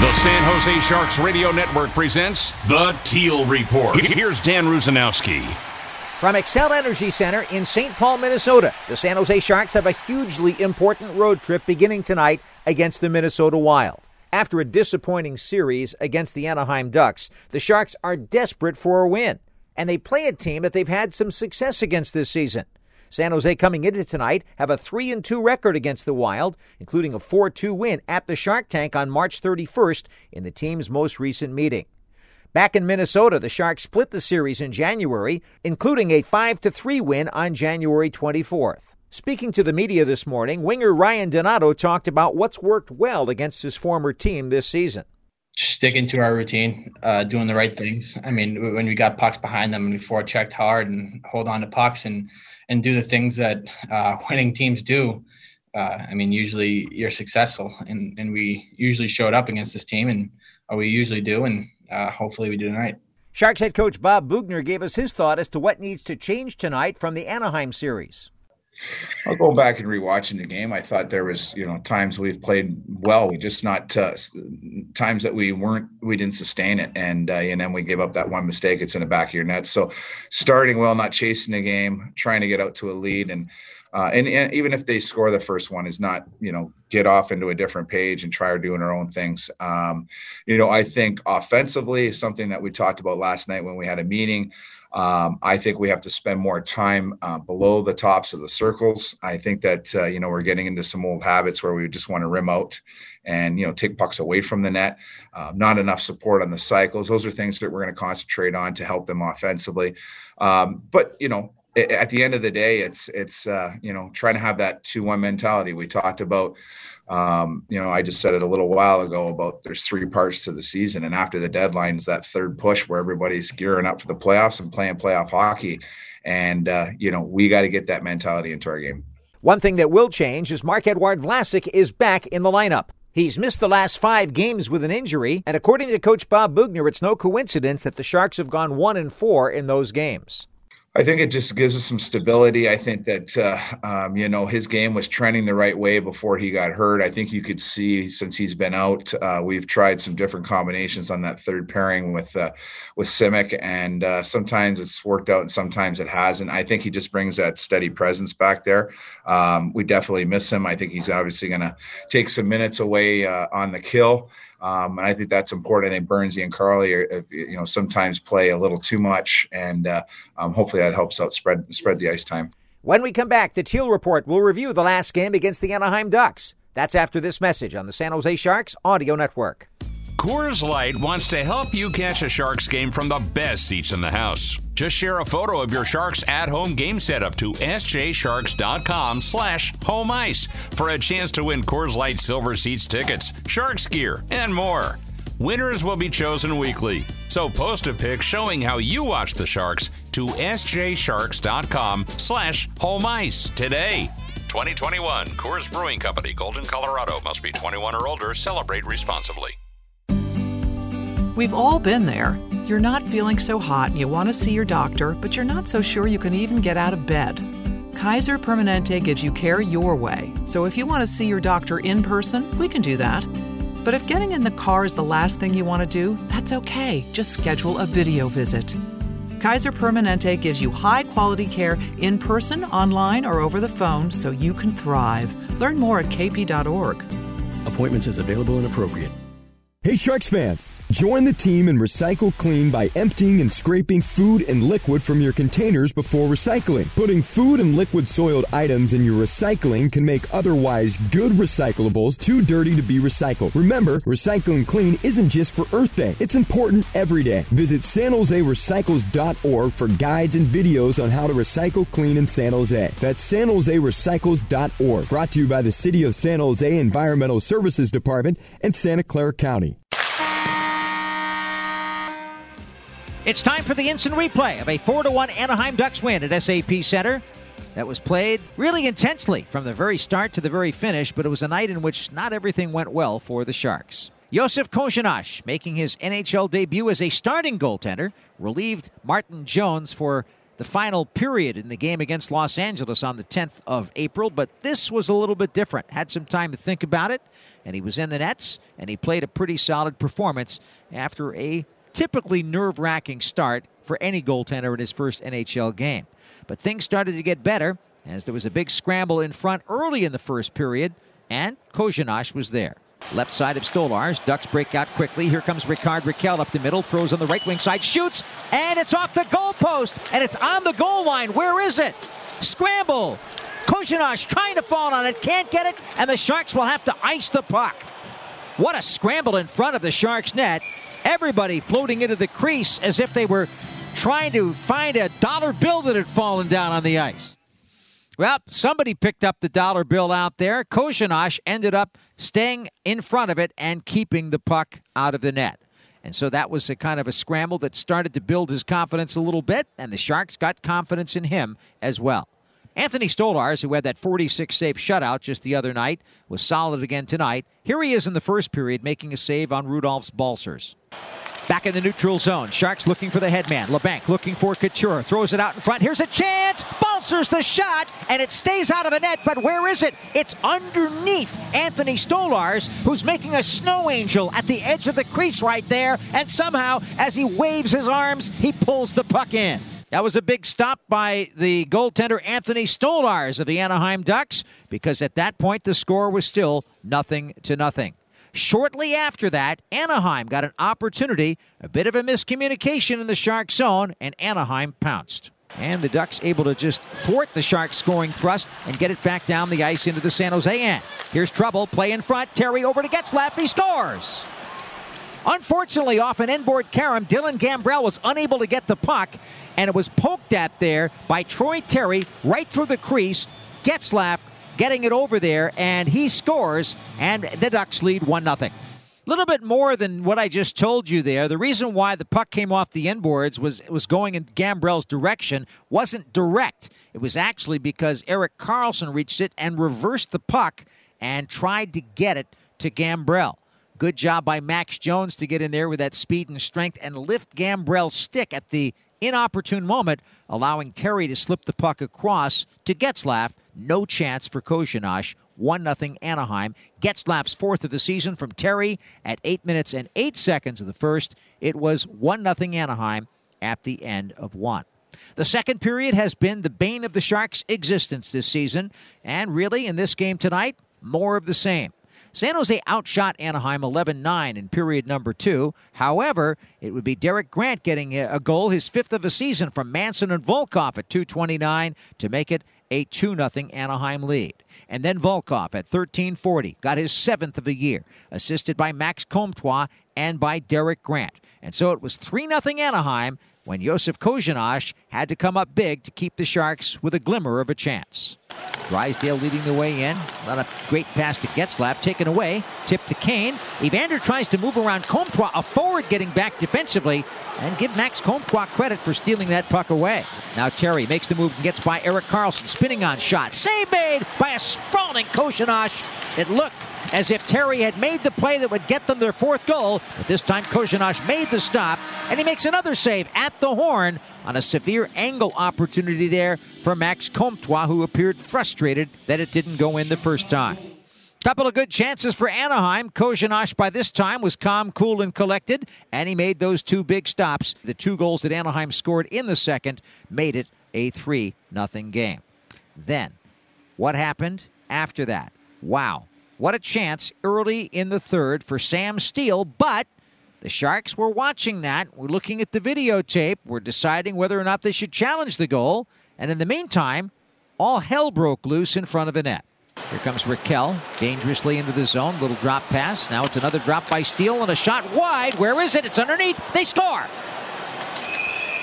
The San Jose Sharks Radio Network presents The Teal Report. Here's Dan Rusanowsky. From Xcel Energy Center in St. Paul, Minnesota, the San Jose Sharks have a hugely important road trip beginning tonight against the Minnesota Wild. After a disappointing series against the Anaheim Ducks, the Sharks are desperate for a win, and they play a team that they've had some success against this season. San Jose coming into tonight have a 3 and 2 record against the Wild, including a 4-2 win at the Shark Tank on March 31st in the team's most recent meeting. Back in Minnesota, the Sharks split the series in January, including a 5 3 win on January 24th. Speaking to the media this morning, winger Ryan Donato talked about what's worked well against his former team this season. Just sticking to our routine, uh, doing the right things. I mean, when we got pucks behind them and we forechecked hard and hold on to pucks and and do the things that uh, winning teams do, uh, I mean, usually you're successful. And and we usually showed up against this team, and we usually do. And uh, hopefully we do tonight. Sharks head coach Bob Boughner gave us his thought as to what needs to change tonight from the Anaheim series. I'll go back and rewatching the game. I thought there was, you know, times we've played well. We just not uh, times that we weren't, we didn't sustain it, and uh, and then we gave up that one mistake. It's in the back of your net. So, starting well, not chasing the game, trying to get out to a lead, and uh, and, and, even if they score the first one, is not you know get off into a different page and try doing our own things. Um, you know, I think offensively, something that we talked about last night when we had a meeting. Um, I think we have to spend more time uh, below the tops of the circles. I think that uh, you know we're getting into some old habits where we just want to rim out and you know take pucks away from the net. Uh, not enough support on the cycles. Those are things that we're going to concentrate on to help them offensively. Um, but you know at the end of the day, it's it's uh, you know trying to have that two one mentality. We talked about, um, you know, I just said it a little while ago about there's three parts to the season, and after the deadline is that third push where everybody's gearing up for the playoffs and playing playoff hockey, and uh, you know we got to get that mentality into our game. One thing that will change is Marc-Edouard Vlasic is back in the lineup. He's missed the last five games with an injury, and according to Coach Bob Boughner, it's no coincidence that the Sharks have gone one and four in those games. I think it just gives us some stability. I think that uh, um, you know his game was trending the right way before he got hurt. I think you could see since he's been out, uh, we've tried some different combinations on that third pairing with uh, with Simek, and uh, sometimes it's worked out and sometimes it hasn't. I think he just brings that steady presence back there. Um, we definitely miss him. I think he's obviously going to take some minutes away uh, on the kill. Um, and I think that's important. I think Bernsey and Carly, are, uh, you know, sometimes play a little too much, and uh, um, hopefully that helps out spread spread the ice time. When we come back, the Teal Report will review the last game against the Anaheim Ducks. That's after this message on the San Jose Sharks Audio Network. Coors Light wants to help you catch a Sharks game from the best seats in the house. Just share a photo of your Sharks at-home game setup to sjsharks.com slash home ice for a chance to win Coors Light Silver Seats tickets, Sharks gear, and more. Winners will be chosen weekly. So post a pic showing how you watch the Sharks to sjsharks.com slash home ice today. 2021 Coors Brewing Company, Golden, Colorado. Must be 21 or older. Celebrate responsibly. We've all been there. You're not feeling so hot and you want to see your doctor, but you're not so sure you can even get out of bed. Kaiser Permanente gives you care your way. So if you want to see your doctor in person, we can do that. But if getting in the car is the last thing you want to do, that's okay. Just schedule a video visit. Kaiser Permanente gives you high quality care in person, online, or over the phone so you can thrive. Learn more at kp.org. Appointments as available and appropriate. Hey Sharks fans, join the team and recycle clean by emptying and scraping food and liquid from your containers before recycling. Putting food and liquid soiled items in your recycling can make otherwise good recyclables too dirty to be recycled. Remember, recycling clean isn't just for Earth Day, it's important every day. Visit sanjoserecycles.org for guides and videos on how to recycle clean in San Jose. That's sanjoserecycles.org. Brought to you by the City of San Jose Environmental Services Department and Santa Clara County. It's time for the instant replay of a 4 to 1 Anaheim Ducks win at SAP Center. That was played really intensely from the very start to the very finish, but it was a night in which not everything went well for the Sharks. Josef Korenar making his NHL debut as a starting goaltender, relieved Martin Jones for the final period in the game against Los Angeles on the 10th of April, but this was a little bit different. Had some time to think about it, and he was in the nets, and he played a pretty solid performance after a typically nerve wracking start for any goaltender in his first NHL game. But things started to get better as there was a big scramble in front early in the first period, and Korenar was there. Left side of Stolarz. Ducks break out quickly. Here comes Rickard Rakell up the middle. Throws on the right wing side. Shoots. And it's off the goalpost. And it's on the goal line. Where is it? Scramble. Korenar trying to fall on it. Can't get it. And the Sharks will have to ice the puck. What a scramble in front of the Sharks net. Everybody floating into the crease as if they were trying to find a dollar bill that had fallen down on the ice. Well, somebody picked up the dollar bill out there. Korenar ended up staying in front of it and keeping the puck out of the net. And so that was a kind of a scramble that started to build his confidence a little bit, and the Sharks got confidence in him as well. Anthony Stolarz, who had that 46 save shutout just the other night, was solid again tonight. Here he is in the first period making a save on Rudolfs Balcers. Back in the neutral zone. Sharks looking for the headman. Labanc looking for Couture. Throws it out in front. Here's a chance. Balsers the shot, and it stays out of the net. But where is it? It's underneath Anthony Stolarz, who's making a snow angel at the edge of the crease right there. And somehow, as he waves his arms, he pulls the puck in. That was a big stop by the goaltender Anthony Stolarz of the Anaheim Ducks because at that point the score was still nothing to nothing. Shortly after that, Anaheim got an opportunity, a bit of a miscommunication in the Shark zone, and Anaheim pounced. And the Ducks able to just thwart the Sharks scoring thrust and get it back down the ice into the San Jose end. Here's trouble, play in front, Terry over to Getzlaf, he scores! Unfortunately, off an inboard carom, Dylan Gambrell was unable to get the puck, and it was poked at there by Troy Terry right through the crease. Getzlaf getting it over there, and he scores, and the Ducks lead 1 0. A little bit more than what I just told you there. The reason why the puck came off the inboards was was going in Gambrell's direction wasn't direct. It was actually because Erik Karlsson reached it and reversed the puck and tried to get it to Gambrell. Good job by Max Jones to get in there with that speed and strength and lift Gambrell's stick at the inopportune moment, allowing Terry to slip the puck across to Getzlaf. No chance for Korenar. 1 0 Anaheim. Getzlaf's fourth of the season from Terry at 8 minutes and 8 seconds of the first. It was 1 0 Anaheim at the end of one. The second period has been the bane of the Sharks' existence this season, and really in this game tonight, more of the same. San Jose outshot Anaheim 11 9 in period number two. However, it would be Derek Grant getting a goal, his fifth of the season from Manson and Volkov at 229 to make it a 2 0 Anaheim lead. And then Volkov at 1340 got his seventh of the year, assisted by Max Comtois and by Derek Grant. And so it was 3 0 Anaheim when Josef Korenar had to come up big to keep the Sharks with a glimmer of a chance. Drysdale leading the way in. Not a great pass to Getzlaf. Taken away. Tip to Kane. Evander tries to move around Comtois, a forward getting back defensively, and give Max Comtois credit for stealing that puck away. Now Terry makes the move and gets by Erik Karlsson, Spinning on shot. Save made by a sprawling Korenar. It looked as if Terry had made the play that would get them their fourth goal. But this time Korenar made the stop, and he makes another save at the horn on a severe angle opportunity there for Max Comtois, who appeared frustrated that it didn't go in the first time. Couple of good chances for Anaheim. Korenar by this time was calm, cool, and collected, and he made those two big stops. The two goals that Anaheim scored in the second made it a 3 0 game. Then, what happened after that? Wow. What a chance early in the third for Sam Steele, but the Sharks were watching that. We're looking at the videotape. We're deciding whether or not they should challenge the goal. And in the meantime, all hell broke loose in front of a net. Here comes Rakell, dangerously into the zone. Little drop pass. Now it's another drop by Steele and a shot wide. Where is it? It's underneath. They score.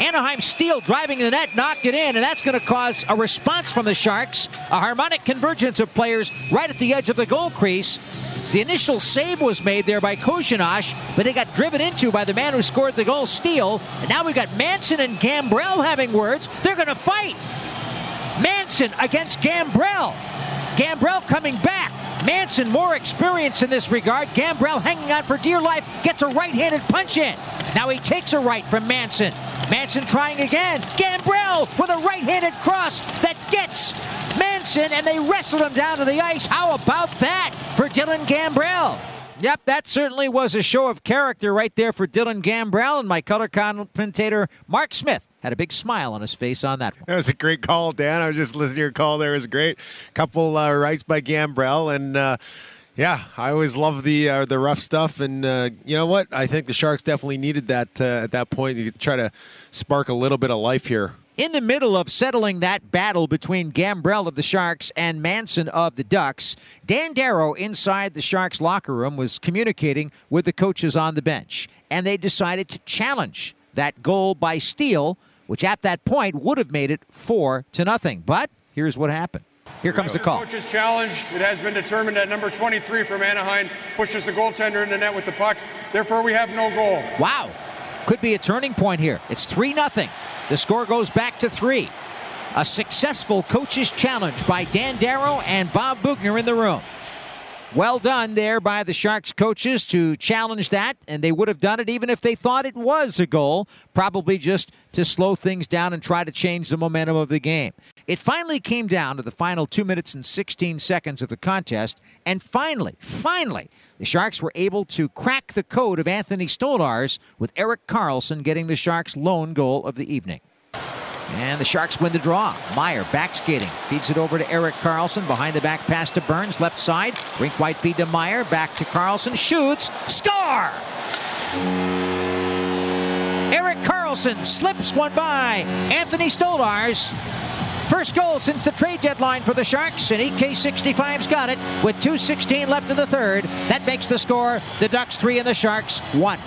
Anaheim Steele driving the net, knocked it in, and that's going to cause a response from the Sharks. A harmonic convergence of players right at the edge of the goal crease. The initial save was made there by Korenar, but they got driven into by the man who scored the goal, Steele. And now we've got Manson and Gambrell having words. They're going to fight. Manson against Gambrell. Gambrell coming back. Manson more experience in this regard. Gambrell hanging on for dear life gets a right-handed punch in. Now he takes a right from Manson. Manson trying again. Gambrell with a right-handed cross that gets Manson, and they wrestle him down to the ice. How about that for Dylan Gambrell? Yep, that certainly was a show of character right there for Dylan Gambrell and my color commentator Mark Smith had a big smile on his face on that. That was a great call, Dan. I was just listening to your call there. It was great. Couple uh, rights by Gambrell and. Uh, yeah, I always love the uh, the rough stuff, and uh, you know what? I think the Sharks definitely needed that uh, at that point. to try to spark a little bit of life here. In the middle of settling that battle between Gambrell of the Sharks and Manson of the Ducks, Dan Darrow inside the Sharks locker room was communicating with the coaches on the bench, and they decided to challenge that goal by Steele which at that point would have made it four to nothing. But here's what happened. Here comes the call. Coach's challenge. It has been determined that number 23 from Anaheim pushes the goaltender in the net with the puck. Therefore, we have no goal. Wow. Could be a turning point here. It's 3 0. The score goes back to three. A successful coach's challenge by Dan Darrow and Bob Boughner in the room. Well done there by the Sharks coaches to challenge that, and they would have done it even if they thought it was a goal, probably just to slow things down and try to change the momentum of the game. It finally came down to the final two minutes and 16 seconds of the contest, and finally, finally, the Sharks were able to crack the code of Anthony Stolarz with Erik Karlsson getting the Sharks' lone goal of the evening. And the Sharks win the draw. Meier back skating. Feeds it over to Erik Karlsson. Behind the back pass to Burns. Left side. Rink white feed to Meier. Back to Karlsson. Shoots. Score! Erik Karlsson slips one by Anthony Stolarz. First goal since the trade deadline for the Sharks, and EK65's got it with 2.16 left in the third. That makes the score the Ducks 3 and the Sharks 1.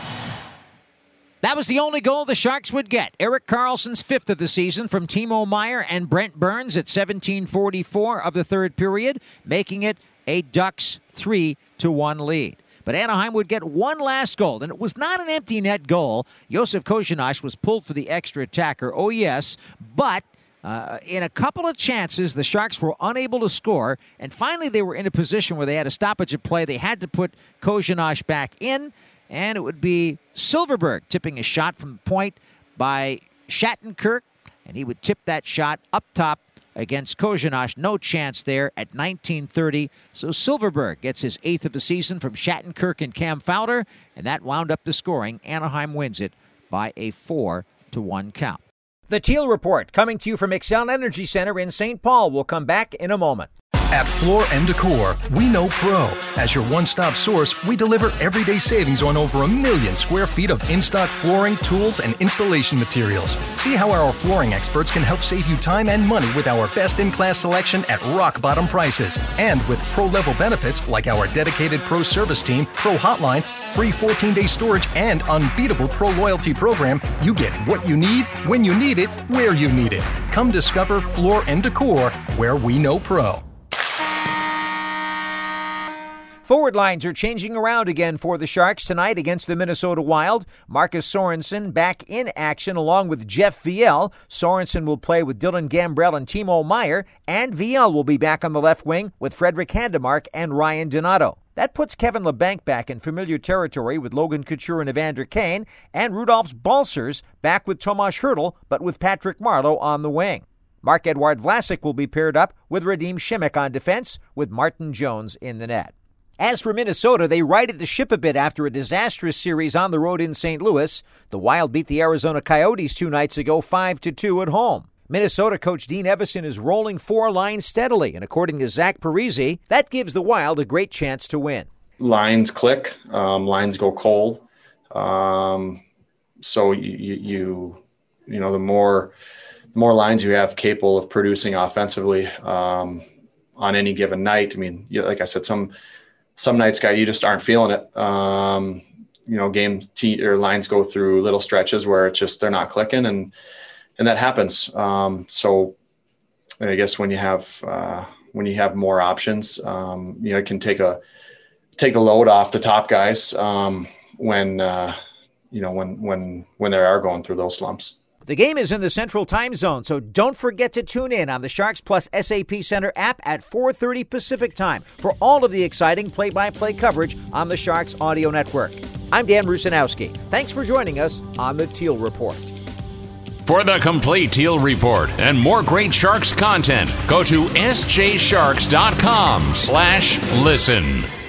That was the only goal the Sharks would get. Erik Karlsson's fifth of the season from Timo Meier and Brent Burns at 17:44 of the third period, making it a Ducks three to one lead. But Anaheim would get one last goal, and it was not an empty net goal. Josef Korenar was pulled for the extra attacker. Oh yes, but uh, in a couple of chances, the Sharks were unable to score, and finally they were in a position where they had a stoppage of play. They had to put Korenar back in and it would be Silfverberg tipping a shot from the point by Shattenkirk, and he would tip that shot up top against Korenar. No chance there at 1930. So Silfverberg gets his eighth of the season from Shattenkirk and Cam Fowler, and that wound up the scoring. Anaheim wins it by a four to one count. The Teal Report coming to you from Xcel Energy Center in St. Paul. We'll come back in a moment. At Floor and Decor, we know Pro. As your one stop source, we deliver everyday savings on over a million square feet of in stock flooring, tools, and installation materials. See how our flooring experts can help save you time and money with our best in class selection at rock bottom prices. And with pro level benefits like our dedicated pro service team, pro hotline, free 14 day storage, and unbeatable pro loyalty program, you get what you need, when you need it, where you need it. Come discover Floor and Decor, where we know Pro. Forward lines are changing around again for the Sharks tonight against the Minnesota Wild. Marcus Sorensen back in action along with Jeff Viel. Sorensen will play with Dylan Gambrell and Timo Meier, and Viel will be back on the left wing with Fredrik Handemark and Ryan Donato. That puts Kevin Labanc back in familiar territory with Logan Couture and Evander Kane, and Rudolfs Balcers back with Tomas Hertl, but with Patrick Marleau on the wing. Marc-Edouard Vlasic will be paired up with Radim Simek on defense, with Martin Jones in the net. As for Minnesota, they righted the ship a bit after a disastrous series on the road in St. Louis. The Wild beat the Arizona Coyotes two nights ago 5 to 2 at home. Minnesota coach Dean Evason is rolling four lines steadily, and according to Zach Parise, that gives the Wild a great chance to win. Lines click, um, lines go cold. Um, so you, you, you know, the more, the more lines you have capable of producing offensively um, on any given night. I mean, like I said, some some nights, guy, you just aren't feeling it. Um, you know, game t- or lines go through little stretches where it's just they're not clicking, and and that happens. Um, so, I guess when you have uh, when you have more options, um, you know, it can take a take a load off the top guys um, when uh, you know when when when they are going through those slumps. The game is in the Central Time Zone, so don't forget to tune in on the Sharks Plus SAP Center app at 4:30 Pacific Time for all of the exciting play-by-play coverage on the Sharks Audio Network. I'm Dan Rusanowsky. Thanks for joining us on the Teal Report. For the complete Teal Report and more great Sharks content, go to sjsharks.com/listen.